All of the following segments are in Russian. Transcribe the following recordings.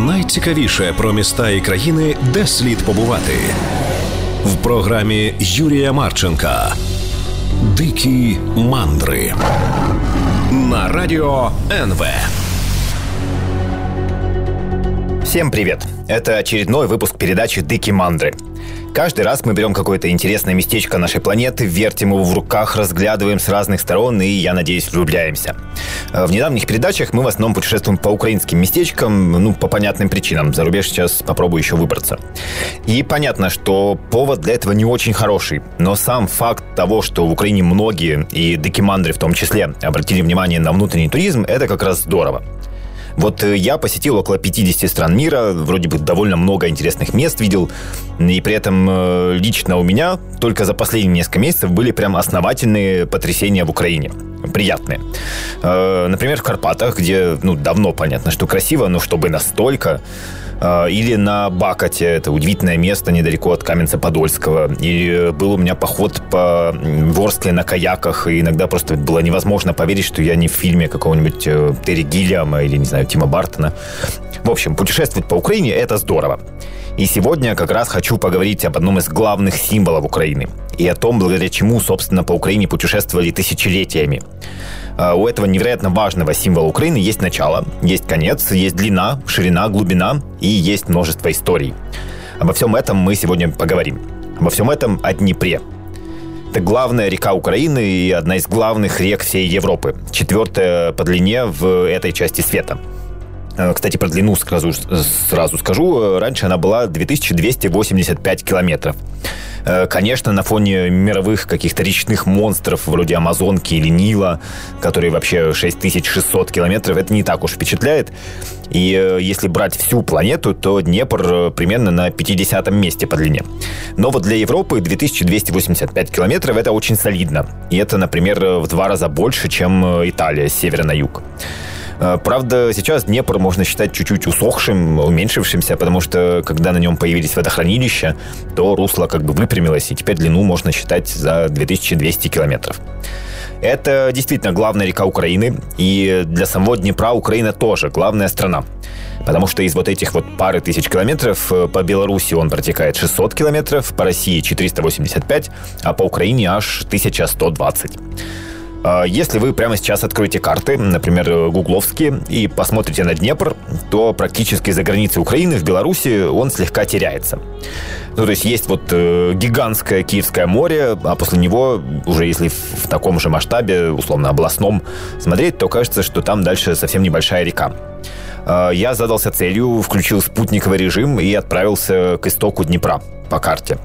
найцікавіше про міста і країни, де слід побувати в програмі Юрія Марченка. Дикі мандри на радио НВ. Всем привет! Это очередной выпуск передачи «Дыки мандры». Каждый раз мы берем какое-то интересное местечко нашей планеты, вертим его в руках, разглядываем с разных сторон и, я надеюсь, влюбляемся. Э, в недавних передачах мы в основном путешествуем по украинским местечкам, ну, по понятным причинам. За рубеж сейчас попробую еще выбраться. И понятно, что повод для этого не очень хороший, но сам факт того, что в Украине многие, и декимандры в том числе, обратили внимание на внутренний туризм, это как раз здорово. Вот э, я посетил около 50 стран мира, вроде бы довольно много интересных мест видел, и при этом э, лично у меня только за последние несколько месяцев были прям основательные потрясения в Украине. Приятные. Э, например, в Карпатах, где, ну, давно понятно, что красиво, но чтобы настолько или на Бакоте, это удивительное место недалеко от Каменца-Подольского. И был у меня поход по Ворскле на каяках, и иногда просто было невозможно поверить, что я не в фильме какого-нибудь э, Терри Гиллиама или, не знаю, Тима Бартона. В общем, путешествовать по Украине – это здорово. И сегодня как раз хочу поговорить об одном из главных символов Украины и о том, благодаря чему, собственно, по Украине путешествовали тысячелетиями. А, у этого невероятно важного символа Украины есть начало, есть конец, есть длина, ширина, глубина и есть множество историй. Обо всем этом мы сегодня поговорим. Обо всем этом о Днепре. Это главная река Украины и одна из главных рек всей Европы. Четвертая по длине в этой части света. А, кстати, про длину сразу, сразу скажу. Раньше она была 2285 километров. Э, конечно, на фоне мировых каких-то речных монстров, вроде Амазонки или Нила, которые вообще 6600 километров, это не так уж впечатляет. И э, если брать всю планету, то Днепр э, примерно на 50 месте по длине. Но вот для Европы 2285 километров это очень солидно. И это, например, в два раза больше, чем Италия с севера на юг. Э, правда, сейчас Днепр можно считать чуть-чуть усохшим, уменьшившимся, потому что когда на нем появились водохранилища, то русло как бы выпрямилось, и теперь длину можно считать за 2200 километров. Это действительно главная река Украины, и для самого Днепра Украина тоже главная страна. Потому что из вот этих вот пары тысяч километров э, по Беларуси он протекает 600 километров, по России 485, а по Украине аж 1120. А, если вы прямо сейчас откроете карты, например, гугловские, и посмотрите на Днепр, то практически за границей Украины, в Беларуси, он слегка теряется. Ну, то есть есть вот э, гигантское Киевское море, а после него, уже если в таком же масштабе, условно областном, смотреть, то кажется, что там дальше совсем небольшая река. Э, я задался целью, включил спутниковый режим и отправился к истоку Днепра по карте.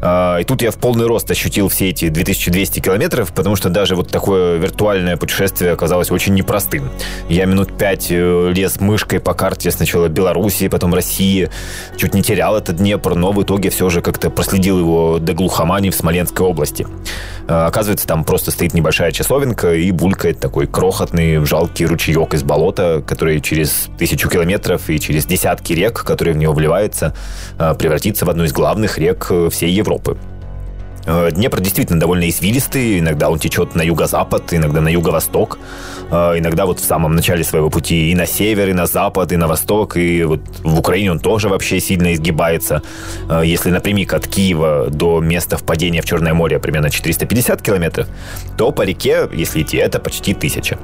А, и тут я в полный рост ощутил все эти 2200 километров, потому что даже вот такое виртуальное путешествие оказалось очень непростым. Я минут пять э, лез мышкой по карте сначала Белоруссии, потом России. Чуть не терял этот Днепр, но в итоге все же как-то проследил его до глухомани в Смоленской области. А, оказывается, там просто стоит небольшая часовенка и булькает такой крохотный, жалкий ручеек из болота, который через тысячу километров и через десятки рек, которые в него вливаются, а, превратится в одну из главных рек э, всей Европы Европы. Э, Днепр действительно довольно извилистый, иногда он течет на юго-запад, иногда на юго-восток, э, иногда вот в самом начале своего пути и на север, и на запад, и на восток, и вот в Украине он тоже вообще сильно изгибается. Э, если напрямик от Киева до места впадения в Черное море примерно 450 километров, то по реке, если идти, это почти тысяча.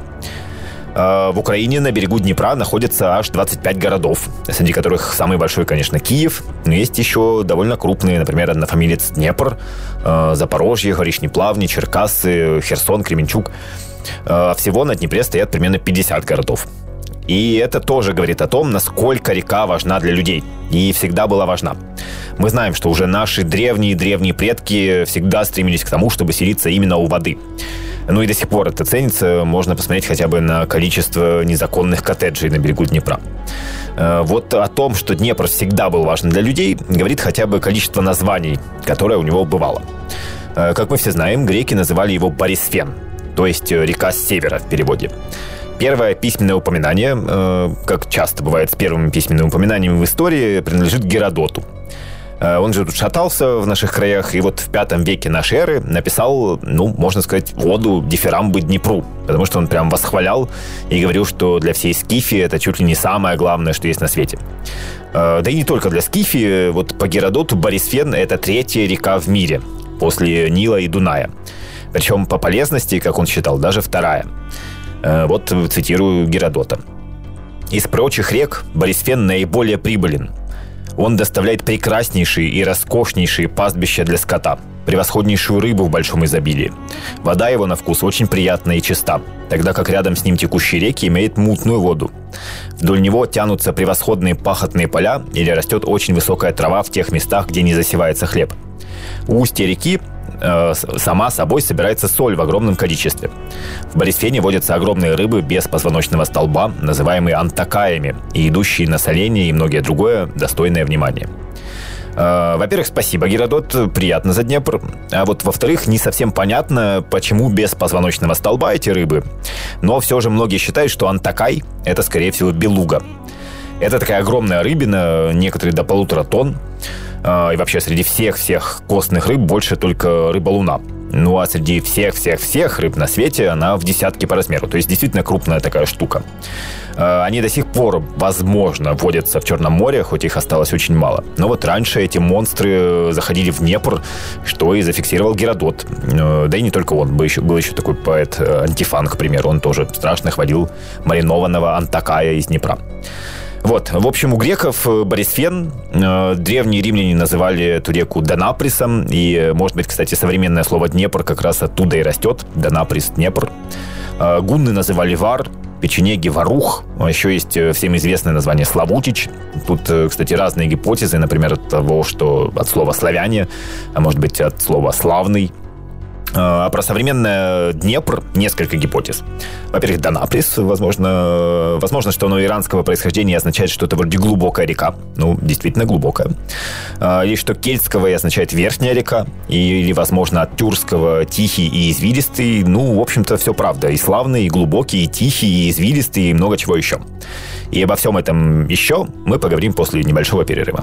А, в Украине на берегу Днепра находится аж 25 городов, среди которых самый большой, конечно, Киев, но есть еще довольно крупные, например, однофамилец Днепр, а, Запорожье, Горишни Плавни, Черкассы, Херсон, Кременчук. А, всего на Днепре стоят примерно 50 городов. И это тоже говорит о том, насколько река важна для людей. И всегда была важна. Мы знаем, что уже наши древние-древние предки всегда стремились к тому, чтобы селиться именно у воды. Ну и до сих пор это ценится. Можно посмотреть хотя бы на количество незаконных коттеджей на берегу Днепра. Э, вот о том, что Днепр всегда был важен для людей, говорит хотя бы количество названий, которое у него бывало. Э, как мы все знаем, греки называли его Борисфен, то есть э, река с севера в переводе. Первое письменное упоминание, как часто бывает с первыми письменными упоминаниями в истории, принадлежит Геродоту. Он же тут шатался в наших краях, и вот в пятом веке нашей эры написал, ну, можно сказать, воду дифирамбы Днепру, потому что он прям восхвалял и говорил, что для всей Скифии это чуть ли не самое главное, что есть на свете. Да и не только для Скифии, вот по Геродоту Борисфен – это третья река в мире после Нила и Дуная. Причем по полезности, как он считал, даже вторая. Вот цитирую Геродота. Из прочих рек Борисфен наиболее прибылен. Он доставляет прекраснейшие и роскошнейшие пастбища для скота, превосходнейшую рыбу в большом изобилии. Вода его на вкус очень приятная и чиста, тогда как рядом с ним текущие реки имеют мутную воду. Вдоль него тянутся превосходные пахотные поля или растет очень высокая трава в тех местах, где не засевается хлеб. У устья реки э, сама собой собирается соль в огромном количестве. В Борисфене водятся огромные рыбы без позвоночного столба, называемые антакаями, и идущие на соление и многое другое, достойное внимания. Э, во-первых, спасибо, Геродот, приятно за Днепр. А вот во-вторых, не совсем понятно, почему без позвоночного столба эти рыбы. Но все же многие считают, что антакай – это, скорее всего, белуга. Это такая огромная рыбина, некоторые до полутора тонн. А, и вообще среди всех-всех костных рыб больше только рыба луна. Ну а среди всех-всех-всех рыб на свете она в десятки по размеру. То есть действительно крупная такая штука. А, они до сих пор, возможно, водятся в Черном море, хоть их осталось очень мало. Но вот раньше эти монстры заходили в Днепр, что и зафиксировал Геродот. А, да и не только он. Был еще, был еще такой поэт э, Антифан, к примеру. Он тоже страшно хвалил маринованного Антакая из Днепра. Вот, в общем, у греков э, Борисфен, э, древние римляне называли эту реку Донаприсом, и, может быть, кстати, современное слово Днепр как раз оттуда и растет, Донаприс, Днепр. Э, гунны называли Вар, печенеги Варух, а еще есть всем известное название Славутич. Тут, кстати, разные гипотезы, например, от того, что от слова славяне, а может быть от слова славный, а про современное Днепр несколько гипотез. Во-первых, Донаприс, возможно, возможно, что оно иранского происхождения означает что-то вроде глубокая река. Ну, действительно глубокая. А, или что кельтского и означает верхняя река. Или, возможно, от тюркского тихий и извилистый. Ну, в общем-то, все правда. И славный, и глубокий, и тихий, и извилистый, и много чего еще. И обо всем этом еще мы поговорим после небольшого перерыва.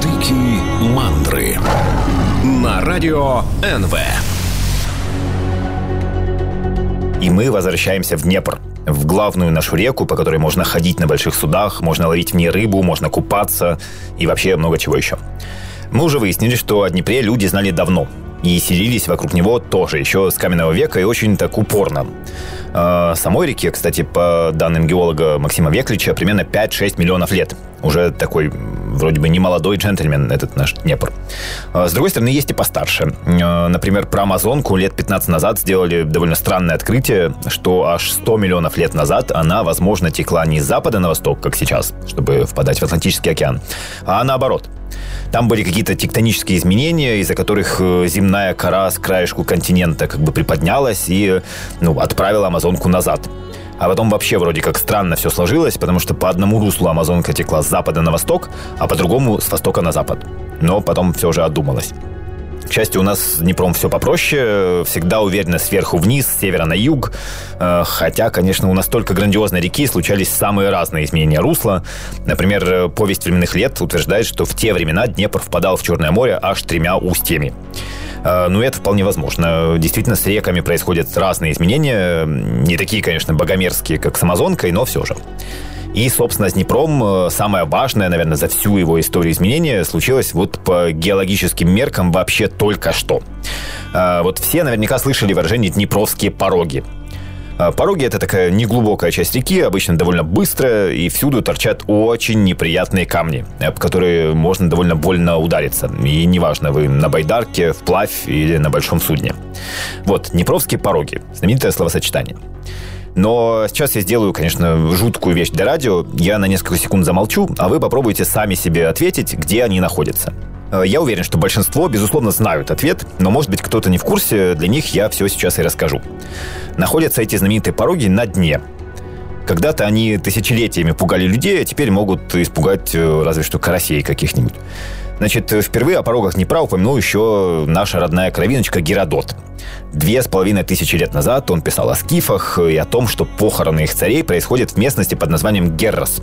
Дикие мандры на радио НВ. И мы возвращаемся в Днепр, в главную нашу реку, по которой можно ходить на больших судах, можно ловить в ней рыбу, можно купаться и вообще много чего еще. Мы уже выяснили, что о Днепре люди знали давно, и селились вокруг него тоже еще с каменного века и очень так упорно. А, самой реке, кстати, по данным геолога Максима Веклича, примерно 5-6 миллионов лет. Уже такой вроде бы не молодой джентльмен этот наш Днепр. А, с другой стороны, есть и постарше. А, например, про Амазонку лет 15 назад сделали довольно странное открытие, что аж 100 миллионов лет назад она, возможно, текла не с запада на восток, как сейчас, чтобы впадать в Атлантический океан, а наоборот. Там были какие-то тектонические изменения, из-за которых э, земная кора с краешку континента как бы приподнялась и ну, отправила Амазонку назад. А потом вообще вроде как странно все сложилось, потому что по одному руслу Амазонка текла с запада на восток, а по другому с востока на запад. Но потом все же отдумалась. К счастью, у нас с Днепром все попроще. Всегда уверенно сверху вниз, с севера на юг. Э, хотя, конечно, у нас только грандиозной реки случались самые разные изменения русла. Например, повесть временных лет утверждает, что в те времена Днепр впадал в Черное море аж тремя устьями. Э, ну, это вполне возможно. Действительно, с реками происходят разные изменения. Не такие, конечно, богомерзкие, как с Амазонкой, но все же. И, собственно, с Днепром э, самое важное, наверное, за всю его историю изменения случилось вот по геологическим меркам вообще только что. Э, вот все наверняка слышали выражение «днепровские пороги». Э, пороги – это такая неглубокая часть реки, обычно довольно быстрая, и всюду торчат очень неприятные камни, об которые можно довольно больно удариться. И неважно, вы на байдарке, вплавь или на большом судне. Вот, Днепровские пороги – знаменитое словосочетание – но сейчас я сделаю, конечно, жуткую вещь для радио. Я на несколько секунд замолчу, а вы попробуйте сами себе ответить, где они находятся. Э, я уверен, что большинство, безусловно, знают ответ, но, может быть, кто-то не в курсе, для них я все сейчас и расскажу. Находятся эти знаменитые пороги на дне. Когда-то они тысячелетиями пугали людей, а теперь могут испугать э, разве что карасей каких-нибудь. Значит, впервые о порогах Днепра упомянул еще наша родная кровиночка Геродот. Две с половиной тысячи лет назад он писал о скифах и о том, что похороны их царей происходят в местности под названием Геррос.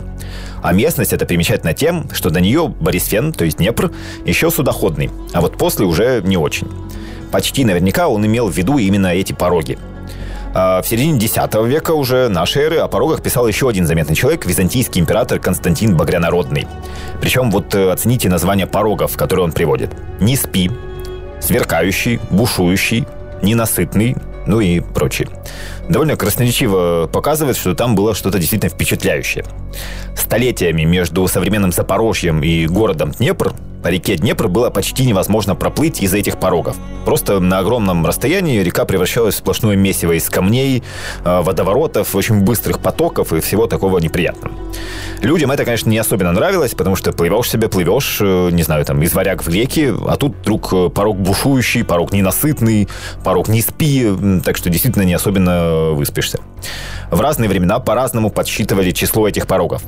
А местность это примечательна тем, что до нее Борисфен, то есть Днепр, еще судоходный, а вот после уже не очень. Почти наверняка он имел в виду именно эти пороги. А в середине X века уже нашей эры о порогах писал еще один заметный человек, византийский император Константин Багрянародный. Причем вот э, оцените название порогов, которые он приводит. «Не спи», «Сверкающий», «Бушующий», «Ненасытный», ну и прочее. Довольно красноречиво показывает, что там было что-то действительно впечатляющее. Столетиями между современным Запорожьем и городом Днепр по реке Днепр было почти невозможно проплыть из-за этих порогов. Просто на огромном расстоянии река превращалась в сплошное месиво из камней, э, водоворотов, очень быстрых потоков и всего такого неприятного. Людям это, конечно, не особенно нравилось, потому что плывешь себе, плывешь, э, не знаю, там, из варяг в реки, а тут вдруг э, порог бушующий, порог ненасытный, порог не спи, так что действительно не особенно выспишься. В разные времена по-разному подсчитывали число этих порогов.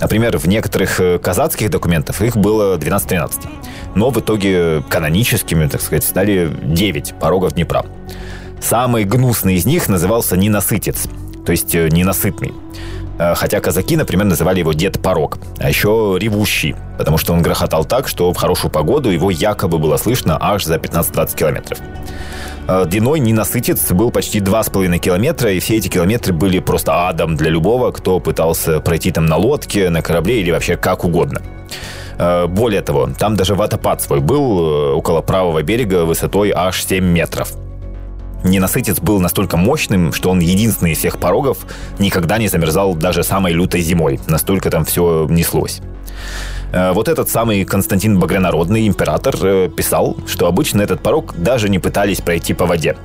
Например, в некоторых казацких документах их было 12-13. Но в итоге каноническими, так сказать, стали 9 порогов Днепра. Самый гнусный из них назывался «ненасытец», то есть ненасытный. Э, хотя казаки, например, называли его Дед Порог, а еще Ревущий, потому что он грохотал так, что в хорошую погоду его якобы было слышно аж за 15-20 километров. Э, длиной ненасытец был почти 2,5 километра, и все эти километры были просто адом для любого, кто пытался пройти там на лодке, на корабле или вообще как угодно. Э, более того, там даже водопад свой был около правого берега высотой аж 7 метров – Ненасытец был настолько мощным, что он единственный из всех порогов никогда не замерзал даже самой лютой зимой. Настолько там все неслось. Э, вот этот самый Константин Багрянародный, император, э, писал, что обычно этот порог даже не пытались пройти по воде.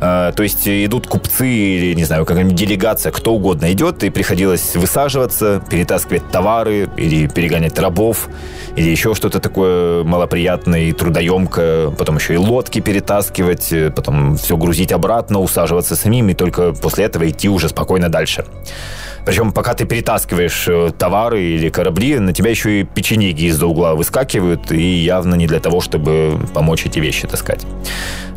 Э, то есть идут купцы или, не знаю, какая-нибудь делегация, кто угодно идет, и приходилось высаживаться, перетаскивать товары или перегонять рабов, или еще что-то такое малоприятное и трудоемкое, потом еще и лодки перетаскивать, э, потом все грузить обратно, усаживаться самим, и только после этого идти уже спокойно дальше. Причем, пока ты перетаскиваешь э, товары или корабли, на тебя еще и печенеги из-за угла выскакивают, и явно не для того, чтобы помочь эти вещи таскать.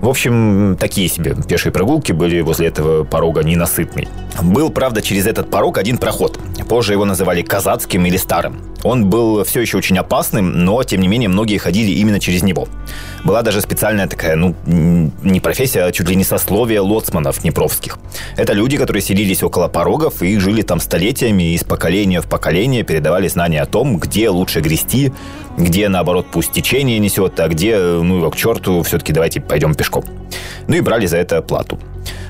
В общем, такие себе пешие прогулки были возле этого порога ненасытный. Был, правда, через этот порог один проход. Позже его называли казацким или старым. Он был все еще очень опасным, но, тем не менее, многие ходили именно через него. Была даже специальная такая, ну, не профессия, а чуть ли не сословие лоцманов днепровских. Это люди, которые селились около порогов и жили там столетиями, и из поколения в поколение передавали знания о том, где лучше грести, где, наоборот, пусть течение несет, а где, ну, его к черту, все-таки давайте пойдем пешком. Ну и брали за это плату.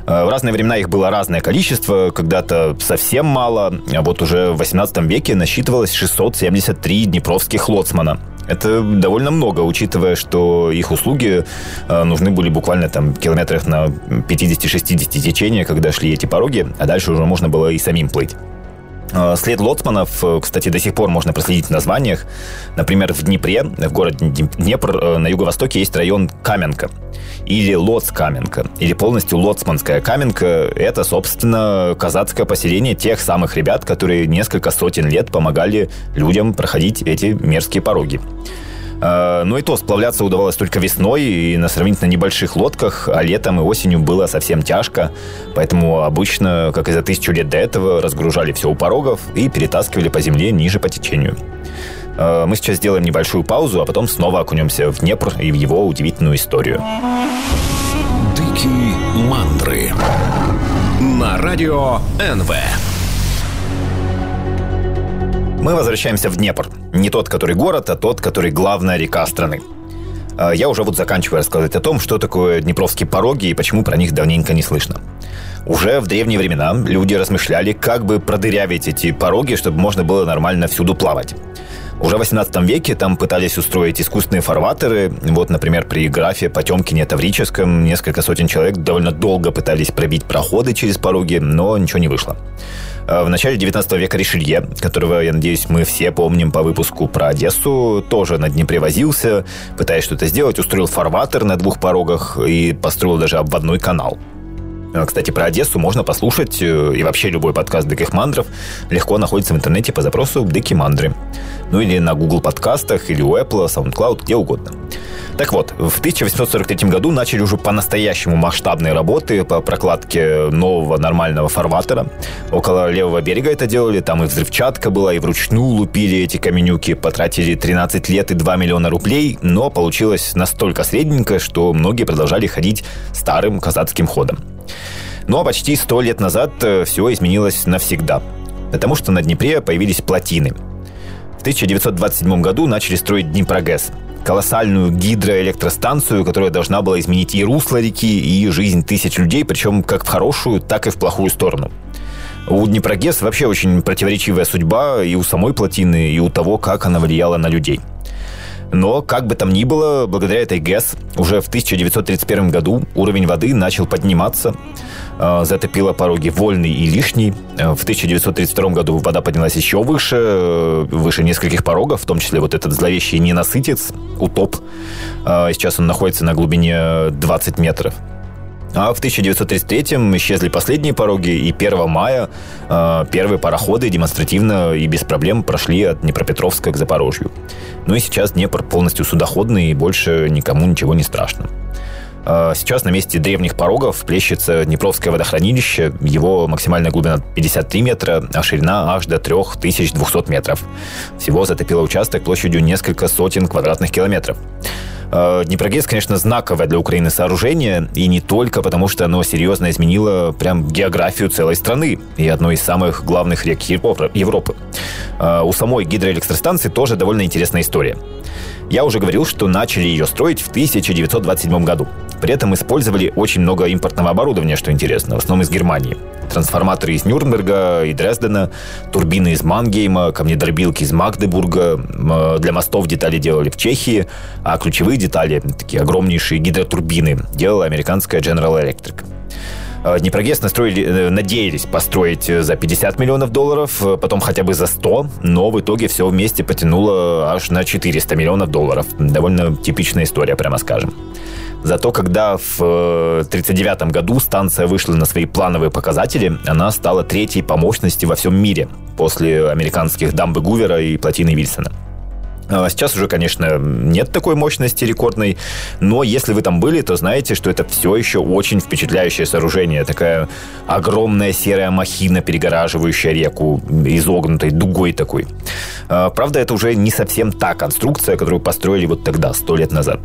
Э, в разные времена их было разное количество, когда-то совсем мало, а вот уже в 18 веке насчитывалось 673 днепровских лоцмана. Это довольно много, учитывая, что их услуги э, нужны были буквально там километрах на 50-60 течения, когда шли эти пороги, а дальше уже можно было и самим плыть. Э, след лоцманов, э, кстати, до сих пор можно проследить в названиях. Например, в Днепре, в городе Днепр, э, на юго-востоке есть район Каменка или Лоцкаменка, или полностью Лоцманская Каменка. Это, собственно, казацкое поселение тех самых ребят, которые несколько сотен лет помогали людям проходить эти мерзкие пороги. Э, ну и то, сплавляться удавалось только весной и на сравнительно небольших лодках, а летом и осенью было совсем тяжко. Поэтому обычно, как и за тысячу лет до этого, разгружали все у порогов и перетаскивали по земле ниже по течению. Э, мы сейчас сделаем небольшую паузу, а потом снова окунемся в Днепр и в его удивительную историю. Дикие мандры на радио НВ. Мы возвращаемся в Днепр. Не тот, который город, а тот, который главная река страны. А, я уже вот заканчиваю рассказывать о том, что такое Днепровские пороги и почему про них давненько не слышно. Уже в древние времена люди размышляли, как бы продырявить эти пороги, чтобы можно было нормально всюду плавать. Уже в 18 веке там пытались устроить искусственные фарватеры. Вот, например, при графе Потемкине Таврическом несколько сотен человек довольно долго пытались пробить проходы через пороги, но ничего не вышло. А в начале 19 века Ришелье, которого, я надеюсь, мы все помним по выпуску про Одессу, тоже на Днепре возился, пытаясь что-то сделать, устроил фарватер на двух порогах и построил даже обводной канал. А, кстати, про Одессу можно послушать, э, и вообще любой подкаст Диких Мандров легко находится в интернете по запросу Дикие Мандры. Ну или на Google подкастах, или у Apple, SoundCloud, где угодно. Так вот, в 1843 году начали уже по-настоящему масштабные работы по прокладке нового нормального фарватера. Около левого берега это делали, там и взрывчатка была, и вручную лупили эти каменюки, потратили 13 лет и 2 миллиона рублей, но получилось настолько средненько, что многие продолжали ходить старым казацким ходом. Ну а почти 100 лет назад э, все изменилось навсегда, потому что на Днепре появились плотины. В 1927 году начали строить Днепрогэс – колоссальную гидроэлектростанцию, которая должна была изменить и русло реки, и жизнь тысяч людей, причем как в хорошую, так и в плохую сторону. У Днепрогес вообще очень противоречивая судьба и у самой плотины, и у того, как она влияла на людей. Но, как бы там ни было, благодаря этой ГЭС уже в 1931 году уровень воды начал подниматься, э, затопило пороги вольный и лишний. Э, в 1932 году вода поднялась еще выше, э, выше нескольких порогов, в том числе вот этот зловещий ненасытец, утоп. Сейчас он находится на глубине 20 метров. А в 1933-м исчезли последние пороги, и 1 мая э, первые пароходы демонстративно и без проблем прошли от Днепропетровска к Запорожью. Ну и сейчас Днепр полностью судоходный, и больше никому ничего не страшно. Э, сейчас на месте древних порогов плещется Днепровское водохранилище. Его максимальная глубина 53 метра, а ширина аж до 3200 метров. Всего затопило участок площадью несколько сотен квадратных километров. Э, Днепрогэс, конечно, знаковое для Украины сооружение, и не только потому, что оно серьезно изменило прям географию целой страны и одной из самых главных рек Европы. Э, у самой гидроэлектростанции тоже довольно интересная история. Я уже говорил, что начали ее строить в 1927 году. При этом использовали очень много импортного оборудования, что интересно, в основном из Германии. Трансформаторы из Нюрнберга и Дрездена, турбины из Мангейма, камнедробилки из Магдебурга, для мостов детали делали в Чехии, а ключевые детали, такие огромнейшие гидротурбины, делала американская General Electric. Э, Днепрогресс настроили, э, надеялись построить э, за 50 миллионов долларов, потом хотя бы за 100, но в итоге все вместе потянуло аж на 400 миллионов долларов. Довольно типичная история, прямо скажем. Зато когда в 1939 году станция вышла на свои плановые показатели, она стала третьей по мощности во всем мире после американских дамбы Гувера и плотины Вильсона. А сейчас уже, конечно, нет такой мощности рекордной, но если вы там были, то знаете, что это все еще очень впечатляющее сооружение. Такая огромная серая махина, перегораживающая реку, изогнутой дугой такой. А, правда, это уже не совсем та конструкция, которую построили вот тогда, сто лет назад.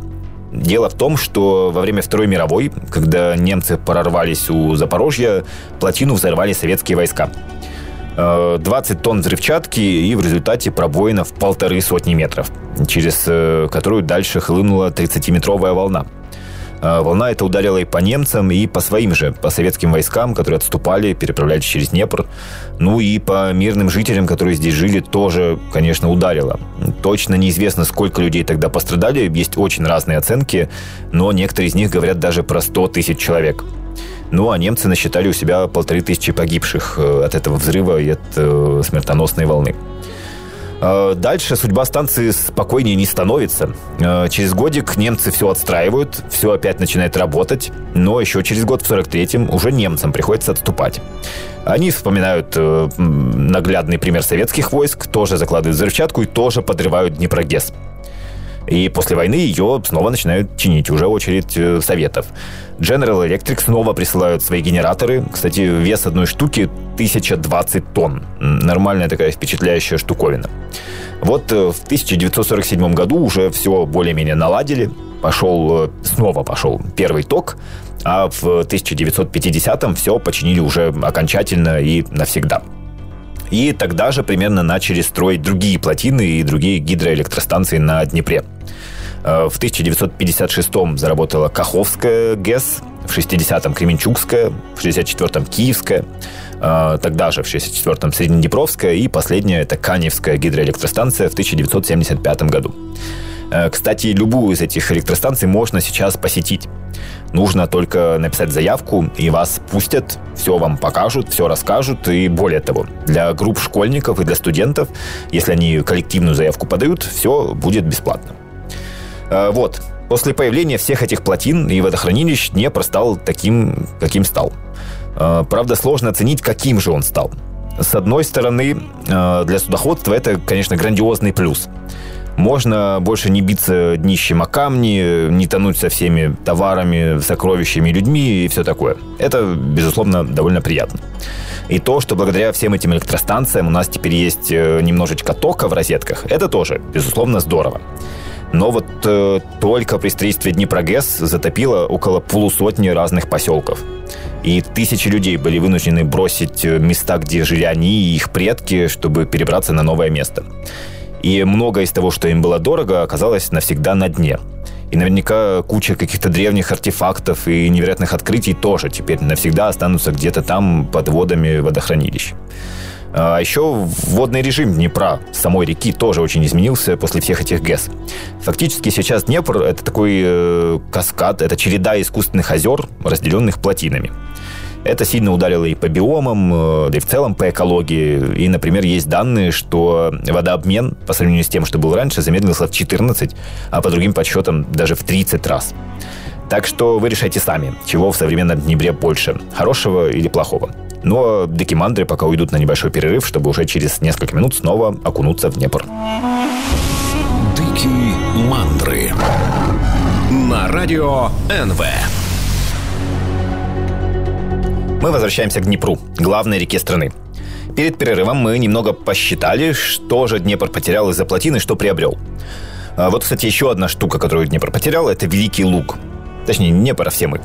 Дело в том, что во время Второй мировой, когда немцы прорвались у Запорожья, плотину взорвали советские войска. 20 э, тонн взрывчатки и в результате пробоина в полторы сотни метров, через э, которую дальше хлынула 30-метровая волна. Э, волна эта ударила и по немцам, и по своим же, по советским войскам, которые отступали, переправлялись через Днепр. Ну и по мирным жителям, которые здесь жили, тоже, конечно, ударила. Точно неизвестно, сколько людей тогда пострадали, есть очень разные оценки, но некоторые из них говорят даже про 100 тысяч человек. Ну, а немцы насчитали у себя полторы тысячи погибших э, от этого взрыва и от э, смертоносной волны. Э, дальше судьба станции спокойнее не становится. Через годик немцы все отстраивают, все опять начинает работать, но еще через год в 43-м уже немцам приходится отступать. Они вспоминают наглядный пример советских войск, тоже закладывают взрывчатку и тоже подрывают Днепрогес. И после войны ее снова начинают чинить, уже очередь э, советов. General Electric снова присылают свои генераторы. Кстати, вес одной штуки 1020 тонн. Нормальная такая впечатляющая штуковина. Вот э, в 1947 году уже все более-менее наладили. Пошел, э, снова пошел первый ток, а в 1950-м все починили уже окончательно и навсегда. И тогда же примерно начали строить другие плотины и другие гидроэлектростанции на Днепре. Э, в 1956-м заработала Каховская ГЭС, в 60-м Кременчугская, в 64-м Киевская, э, тогда же в 64-м Среднеднепровская и последняя это Каневская гидроэлектростанция в 1975 году. Э, кстати, любую из этих электростанций можно сейчас посетить. Нужно только написать заявку, и вас пустят, все вам покажут, все расскажут. И более того, для групп школьников и для студентов, если они коллективную заявку подают, все будет бесплатно. Э, вот, после появления всех этих плотин и водохранилищ Днепр стал таким, каким стал. Э, правда, сложно оценить, каким же он стал. С одной стороны, для судоходства это, конечно, грандиозный плюс. Можно больше не биться днищем о камни, не тонуть со всеми товарами, сокровищами, людьми и все такое. Это, безусловно, довольно приятно. И то, что благодаря всем этим электростанциям у нас теперь есть э, немножечко тока в розетках, это тоже, безусловно, здорово. Но вот э, только при строительстве Днепрогэс затопило около полусотни разных поселков. И тысячи людей были вынуждены бросить э, места, где жили они и их предки, чтобы перебраться на новое место. И многое из того, что им было дорого, оказалось навсегда на дне. И наверняка куча каких-то древних артефактов и невероятных открытий тоже теперь навсегда останутся где-то там под водами водохранилищ. А еще водный режим Днепра, самой реки, тоже очень изменился после всех этих ГЭС. Фактически сейчас Днепр – это такой э, каскад, это череда искусственных озер, разделенных плотинами. Это сильно ударило и по биомам, э, да и в целом по экологии. И, например, есть данные, что водообмен по сравнению с тем, что был раньше, замедлился в 14, а по другим подсчетам даже в 30 раз. Так что вы решайте сами, чего в современном Днепре больше – хорошего или плохого. Но декимандры пока уйдут на небольшой перерыв, чтобы уже через несколько минут снова окунуться в Днепр. Дикие мандры на радио НВ. Мы возвращаемся к Днепру, главной реке страны. Перед перерывом мы немного посчитали, что же Днепр потерял из-за плотины, что приобрел. А вот, кстати, еще одна штука, которую Днепр потерял, это Великий Луг. Точнее, Днепр, а все мы.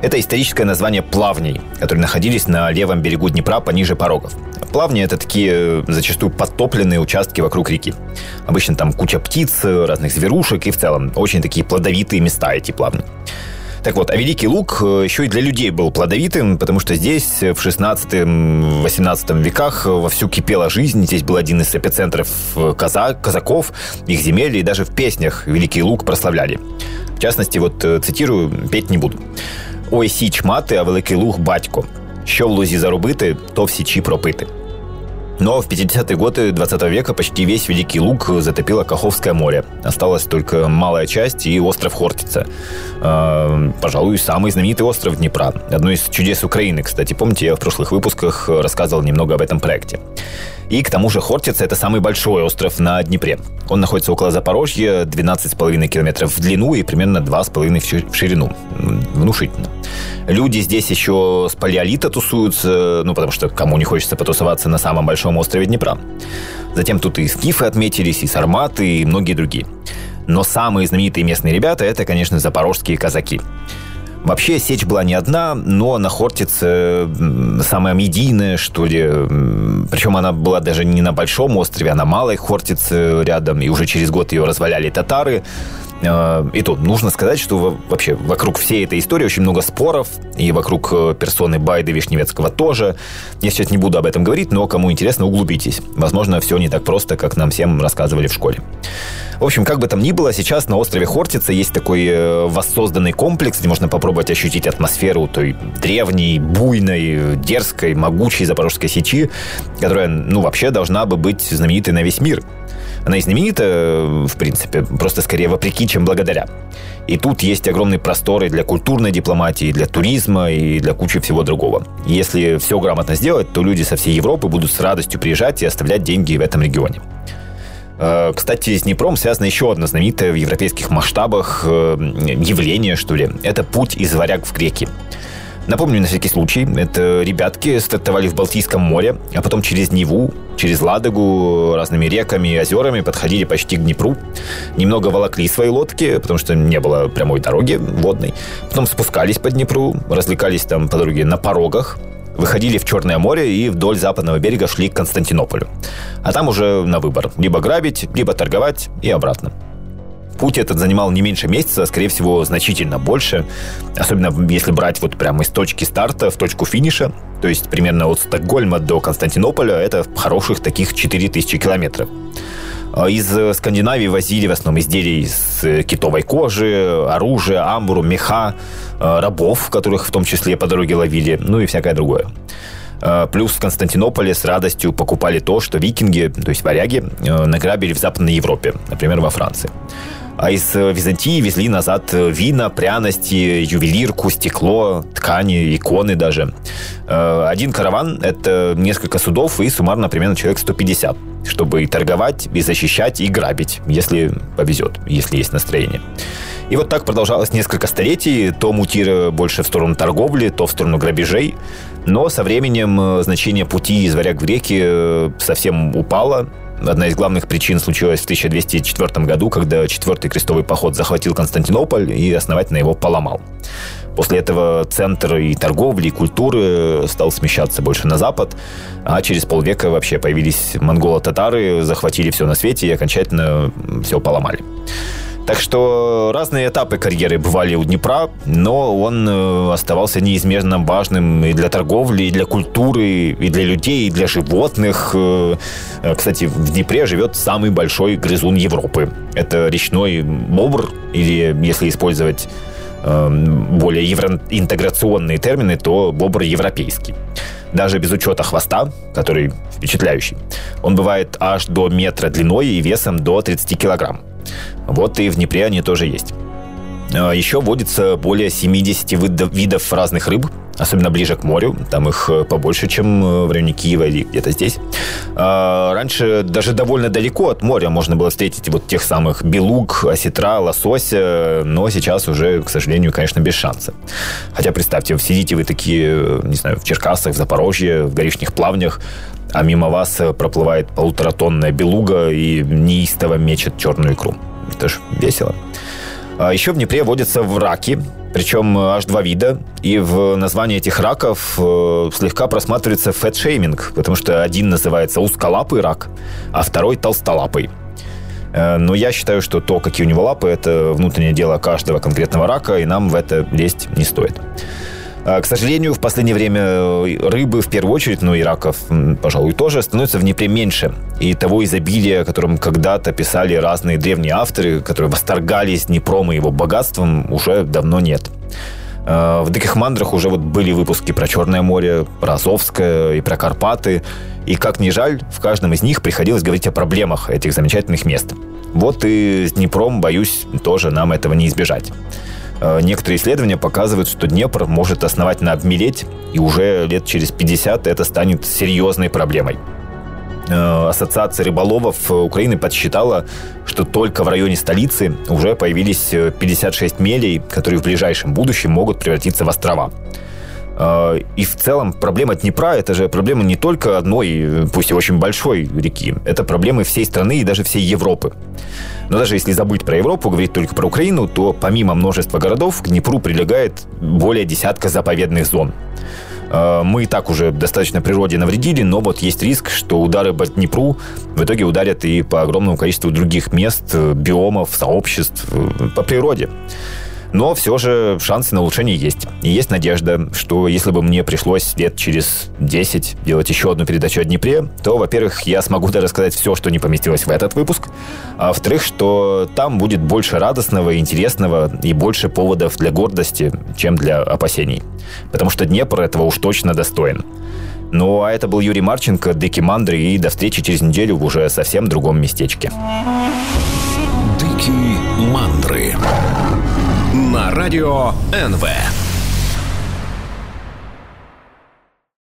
Это историческое название плавней, которые находились на левом берегу Днепра пониже порогов. Плавни – это такие э, зачастую подтопленные участки вокруг реки. Обычно там куча птиц, разных зверушек и в целом очень такие плодовитые места эти плавни. Так вот, а Великий Луг э, еще и для людей был плодовитым, потому что здесь в 16-18 веках вовсю кипела жизнь. Здесь был один из эпицентров э, казак, казаков, их земель, и даже в песнях Великий Луг прославляли. В частности, вот э, цитирую, петь не буду. «Ой, січ мати, а великий луг батько. Що в лузі заробити, то в січі пропити». Но в 50-е годы 20 века почти весь Великий Луг затопило Каховское море. Осталась только малая часть и остров Хортица. Э, пожалуй, самый знаменитый остров Днепра. Одно из чудес Украины, кстати. Помните, я в прошлых выпусках рассказывал немного об этом проекте. И к тому же Хортица – это самый большой остров на Днепре. Он находится около Запорожья, 12,5 километров в длину и примерно 2,5 в ширину. Внушительно. Люди здесь еще с палеолита тусуются, ну, потому что кому не хочется потусоваться на самом большом острове Днепра. Затем тут и скифы отметились, и сарматы, и многие другие. Но самые знаменитые местные ребята – это, конечно, запорожские казаки. Вообще сечь была не одна, но на Хортице самая медийная, что ли. Причем она была даже не на большом острове, а на малой Хортице рядом. И уже через год ее разваляли татары. Э, и тут нужно сказать, что вообще вокруг всей этой истории очень много споров, и вокруг э, персоны Байды Вишневецкого тоже. Я сейчас не буду об этом говорить, но кому интересно, углубитесь. Возможно, все не так просто, как нам всем рассказывали в школе. В общем, как бы там ни было, сейчас на острове Хортица есть такой э, воссозданный комплекс, где можно попробовать ощутить атмосферу той древней, буйной, дерзкой, могучей запорожской сечи, которая, ну, вообще должна бы быть знаменитой на весь мир. Она и знаменита, в принципе, просто скорее вопреки, чем благодаря. И тут есть огромные просторы для культурной дипломатии, для туризма и для кучи всего другого. если все грамотно сделать, то люди со всей Европы будут с радостью приезжать и оставлять деньги в этом регионе. Э, кстати, с Днепром связано еще одно знаменитое в европейских масштабах э, явление, что ли. Это путь из варяг в греки. Напомню на всякий случай, это ребятки стартовали в Балтийском море, а потом через Неву, через Ладогу, разными реками и озерами подходили почти к Днепру. Немного волокли свои лодки, потому что не было прямой дороги водной. Потом спускались по Днепру, развлекались там по дороге на порогах, выходили в Черное море и вдоль западного берега шли к Константинополю. А там уже на выбор. Либо грабить, либо торговать и обратно. Путь этот занимал не меньше месяца, а скорее всего значительно больше. Особенно если брать вот прямо из точки старта в точку финиша. То есть примерно от Стокгольма до Константинополя это хороших таких 4000 километров. А из Скандинавии возили в основном изделия из китовой кожи, оружие, амбуру, меха, э, рабов, которых в том числе по дороге ловили, ну и всякое другое. Плюс в Константинополе с радостью покупали то, что викинги, то есть варяги, награбили в Западной Европе, например, во Франции. А из Византии везли назад вина, пряности, ювелирку, стекло, ткани, иконы даже. Один караван – это несколько судов и суммарно примерно человек 150, чтобы и торговать, и защищать, и грабить, если повезет, если есть настроение. И вот так продолжалось несколько столетий, то мутируя больше в сторону торговли, то в сторону грабежей. Но со временем э, значение пути из варяг в реки э, совсем упало. Одна из главных причин случилась в 1204 году, когда четвертый крестовый поход захватил Константинополь и основательно его поломал. После этого центр и торговли, и культуры стал смещаться больше на запад, а через полвека вообще появились монголо-татары, захватили все на свете и окончательно все поломали. Так что разные этапы карьеры бывали у Днепра, но он э, оставался неизменно важным и для торговли, и для культуры, и для людей, и для животных. Э, э, кстати, в Днепре живет самый большой грызун Европы. Это речной бобр, или если использовать более евроинтеграционные термины, то бобр европейский. Даже без учета хвоста, который впечатляющий, он бывает аж до метра длиной и весом до 30 килограмм. Вот и в Днепре они тоже есть. А, Еще водится более 70 видов разных рыб, особенно ближе к морю. Там их э, побольше, чем э, в районе Киева или где-то здесь. А, раньше даже довольно далеко от моря можно было встретить вот тех самых белуг, осетра, лосося, но сейчас уже, к сожалению, конечно, без шанса. Хотя представьте, сидите вы такие, э, не знаю, в Черкасах, в Запорожье, в горишних плавнях, а мимо вас проплывает полуторатонная белуга и неистово мечет черную икру. Это ж весело. А еще в Днепре водятся враки, причем аж два вида. И в названии этих раков э, слегка просматривается фэтшейминг, потому что один называется узколапый рак, а второй толстолапый. Э, но я считаю, что то, какие у него лапы, это внутреннее дело каждого конкретного рака, и нам в это лезть не стоит. А, к сожалению, в последнее время э, рыбы, в первую очередь, ну и раков, пожалуй, тоже, становится в Днепре меньше. И того изобилия, о котором когда-то писали разные древние авторы, которые восторгались Днепром и его богатством, уже давно нет. А, в «Диких мандрах» уже вот были выпуски про Черное море, про Азовское и про Карпаты. И, как ни жаль, в каждом из них приходилось говорить о проблемах этих замечательных мест. Вот и с Днепром, боюсь, тоже нам этого не избежать. Э, некоторые исследования показывают, что Днепр может основательно обмелеть, и уже лет через 50 это станет серьезной проблемой. Э, Ассоциация рыболовов Украины подсчитала, что только в районе столицы уже появились 56 э, мелей, которые в ближайшем будущем могут превратиться в острова. И в целом проблема Днепра – это же проблема не только одной, пусть и очень большой реки. Это проблемы всей страны и даже всей Европы. Но даже если забыть про Европу, говорить только про Украину, то помимо множества городов к Днепру прилегает более десятка заповедных зон. Э, мы и так уже достаточно природе навредили, но вот есть риск, что удары по Днепру в итоге ударят и по огромному количеству других мест, э, биомов, сообществ э, по природе. Но все же шансы на улучшение есть. И есть надежда, что если бы мне пришлось лет через 10 делать еще одну передачу о Днепре, то, во-первых, я смогу да рассказать все, что не поместилось в этот выпуск, а во-вторых, что там будет больше радостного, интересного и больше поводов для гордости, чем для опасений. Потому что Днепр этого уж точно достоин. Ну, а это был Юрий Марченко, Дыки Мандры, и до встречи через неделю в уже совсем другом местечке. Дыки Мандры на радио НВ.